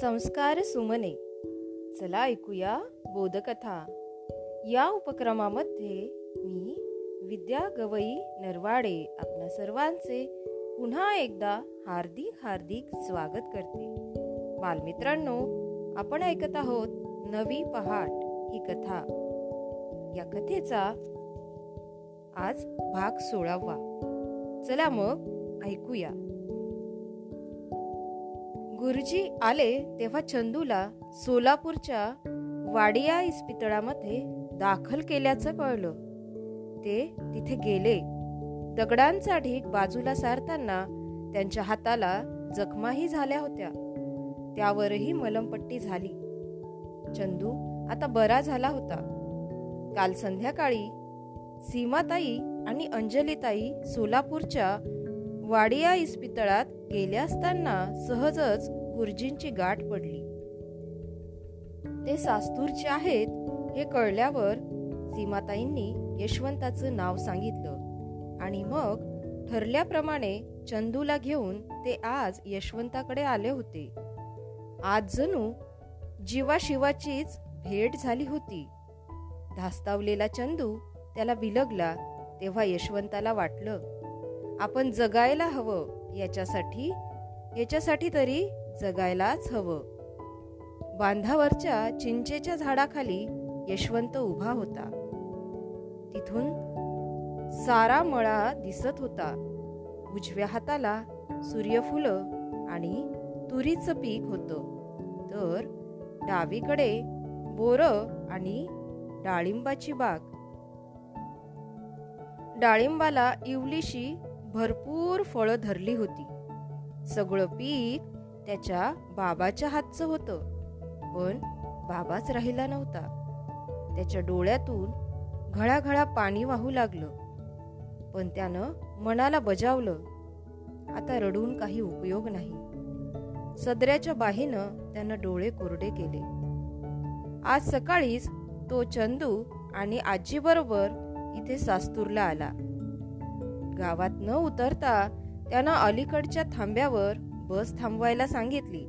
संस्कार सुमने. चला ऐकूया बोधकथा. या उपक्रमामध्ये मी विद्या गवई नरवाडे आपल्या सर्वांचे पुन्हा एकदा हार्दिक हार्दिक स्वागत करते. बालमित्रांनो आपण ऐकत आहोत नवी पहाट ही कथा. या कथेचा आज भाग सोळावा. चला मग ऐकूया. गुरुजी आले तेव्हा चंदूला सोलापूरच्या वाडिया इस्पितळामध्ये दाखल केल्याचं कळलं. ते तिथे गेले. दगडांचा ढीक बाजूला सारताना त्यांच्या हाताला जखमाही झाल्या होत्या. त्यावरही मलमपट्टी झाली. चंदू आता बरा झाला होता. काल संध्याकाळी सीमाताई आणि अंजलीताई सोलापूरच्या वाडिया इस्पितळात गेल्या असताना सहजच गुरुजींची गाठ पडली. ते सास्तूरचे आहेत हे कळल्यावर सीमाताईंनी यशवंताचं नाव सांगितलं आणि मग ठरल्याप्रमाणे चंदूला घेऊन ते आज यशवंताकडे आले होते. आज जणू जीवाशिवाचीच भेट झाली होती. धास्तावलेला चंदू त्याला बिलगला तेव्हा यशवंताला वाटलं आपण जगायला हवं याच्यासाठी याच्यासाठी तरी जगायलाच हवं. बांधावरच्या चिंचेच्या झाडाखाली यशवंत उभा होता. तिथून सारा मळा दिसत होता. उजव्या हाताला सूर्यफुलं आणि तुरीचं पीक होतं. तर डावीकडे बोर आणि डाळिंबाची बाग. डाळिंबाला इवलीशी भरपूर फळं धरली होती. सगळं पीक त्याच्या बाबाच्या हातचं होतं. पण बाबाच राहिला नव्हता. त्याच्या डोळ्यातून घळाघळा पाणी वाहू लागलं. पण त्यानं मनाला बजावलं. आता रडून काही उपयोग नाही. सदऱ्याच्या बाहीनं त्यानं डोळे कोरडे केले. आज सकाळीच तो चंदू आणि आजीबरोबर इथे सास्तूरला आला. गावात न उतरता त्यानं अलीकडच्या थांब्यावर बस थांबवायला सांगितली.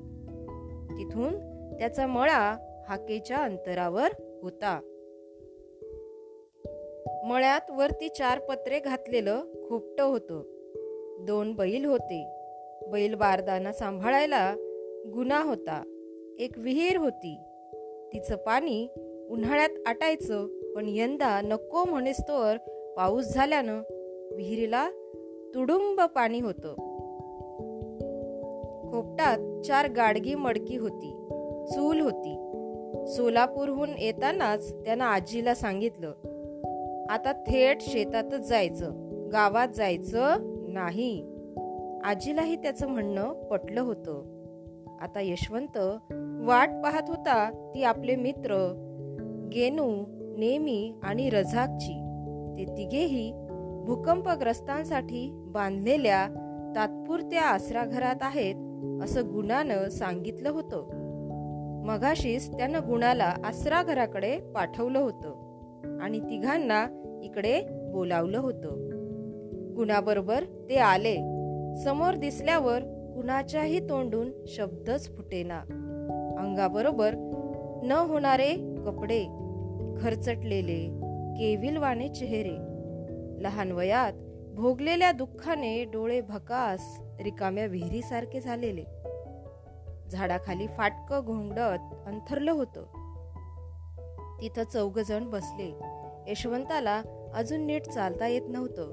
तिथून त्याचा मळा हाकेच्या अंतरावर होता. मळ्यात वरती चार पत्रे घातलेलं खोपट होतं. दोन बैल होते. बैल बारदाना सांभाळायला गुन्हा होता. एक विहीर होती. तिचं पाणी उन्हाळ्यात आटायचं पण यंदा नको म्हणेस्तोवर पाऊस झाल्यानं विहिरीला तुडुंब पाणी होतं. खोपटात चार गाडगी मडकी होती. चूल होती. सोलापूरहून येतानाच त्यानं आजीला सांगितलं आता थेट शेतातच जायचं गावात जायचं नाही. आजीलाही त्याचं म्हणणं पटलं होतं. आता यशवंत वाट पाहत होता ती आपले मित्र गेनू नेमी आणि रझाकची ते तिघेही भूकंपग्रस्तांसाठी बांधलेल्या तात्पुरत्या आसराघरात आहेत असं गुणानं सांगितलं होतं. मगाशीच त्यानं गुणाला आसरा घराकडे पाठवलं होतं आणि तिघांना इकडे बोलावलं होतं. गुणाबरोबर ते आले. समोर दिसल्यावर कुणाच्याही तोंडून शब्दच फुटेना. अंगाबरोबर न होणारे कपडे खरचटलेले केविलवाने चेहरे लहान वयात भोगलेल्या दुःखाने डोळे भकास रिकाम्या विहिरीसारखे झालेले. झाडाखाली फाटक घोंगडत अंथरलं होतं. तिथं चौघ जण बसले. यशवंताला अजून नीट चालता येत नव्हतं.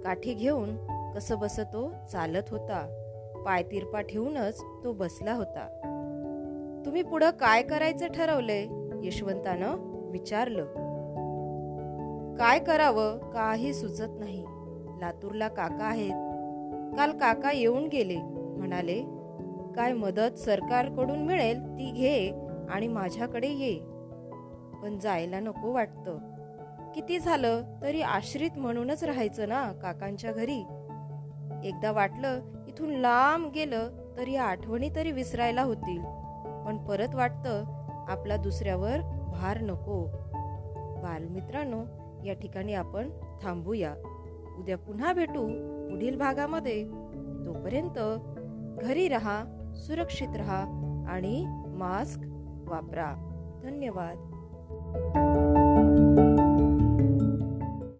काठी घेऊन कसं बस तो चालत होता. पाय तिरपा ठेवूनच तो बसला होता. तुम्ही पुढं काय करायचं ठरवलंय? यशवंतानं विचारलं. काय करावं? काही सुचत नाही. लातूरला काका आहेत. काल काका येऊन गेले. म्हणाले काय मदत सरकारकडून मिळेल ती घे आणि माझ्याकडे ये. पण जायला नको वाटतं. किती झालं? तरी आश्रित म्हणूनच राहायचं ना काकांच्या घरी. एकदा वाटलं इथून लांब गेलं तरी आठवणी तरी विसरायला होतील. पण परत वाटतं आपला दुसऱ्यावर भार नको. बालमित्रांनो या ठिकाणी आपण थांबूया. उद्या पुन्हा भेटू पुढील भागामध्ये. तोपर्यंत घरी रहा सुरक्षित रहा आणि मास्क वापरा. धन्यवाद.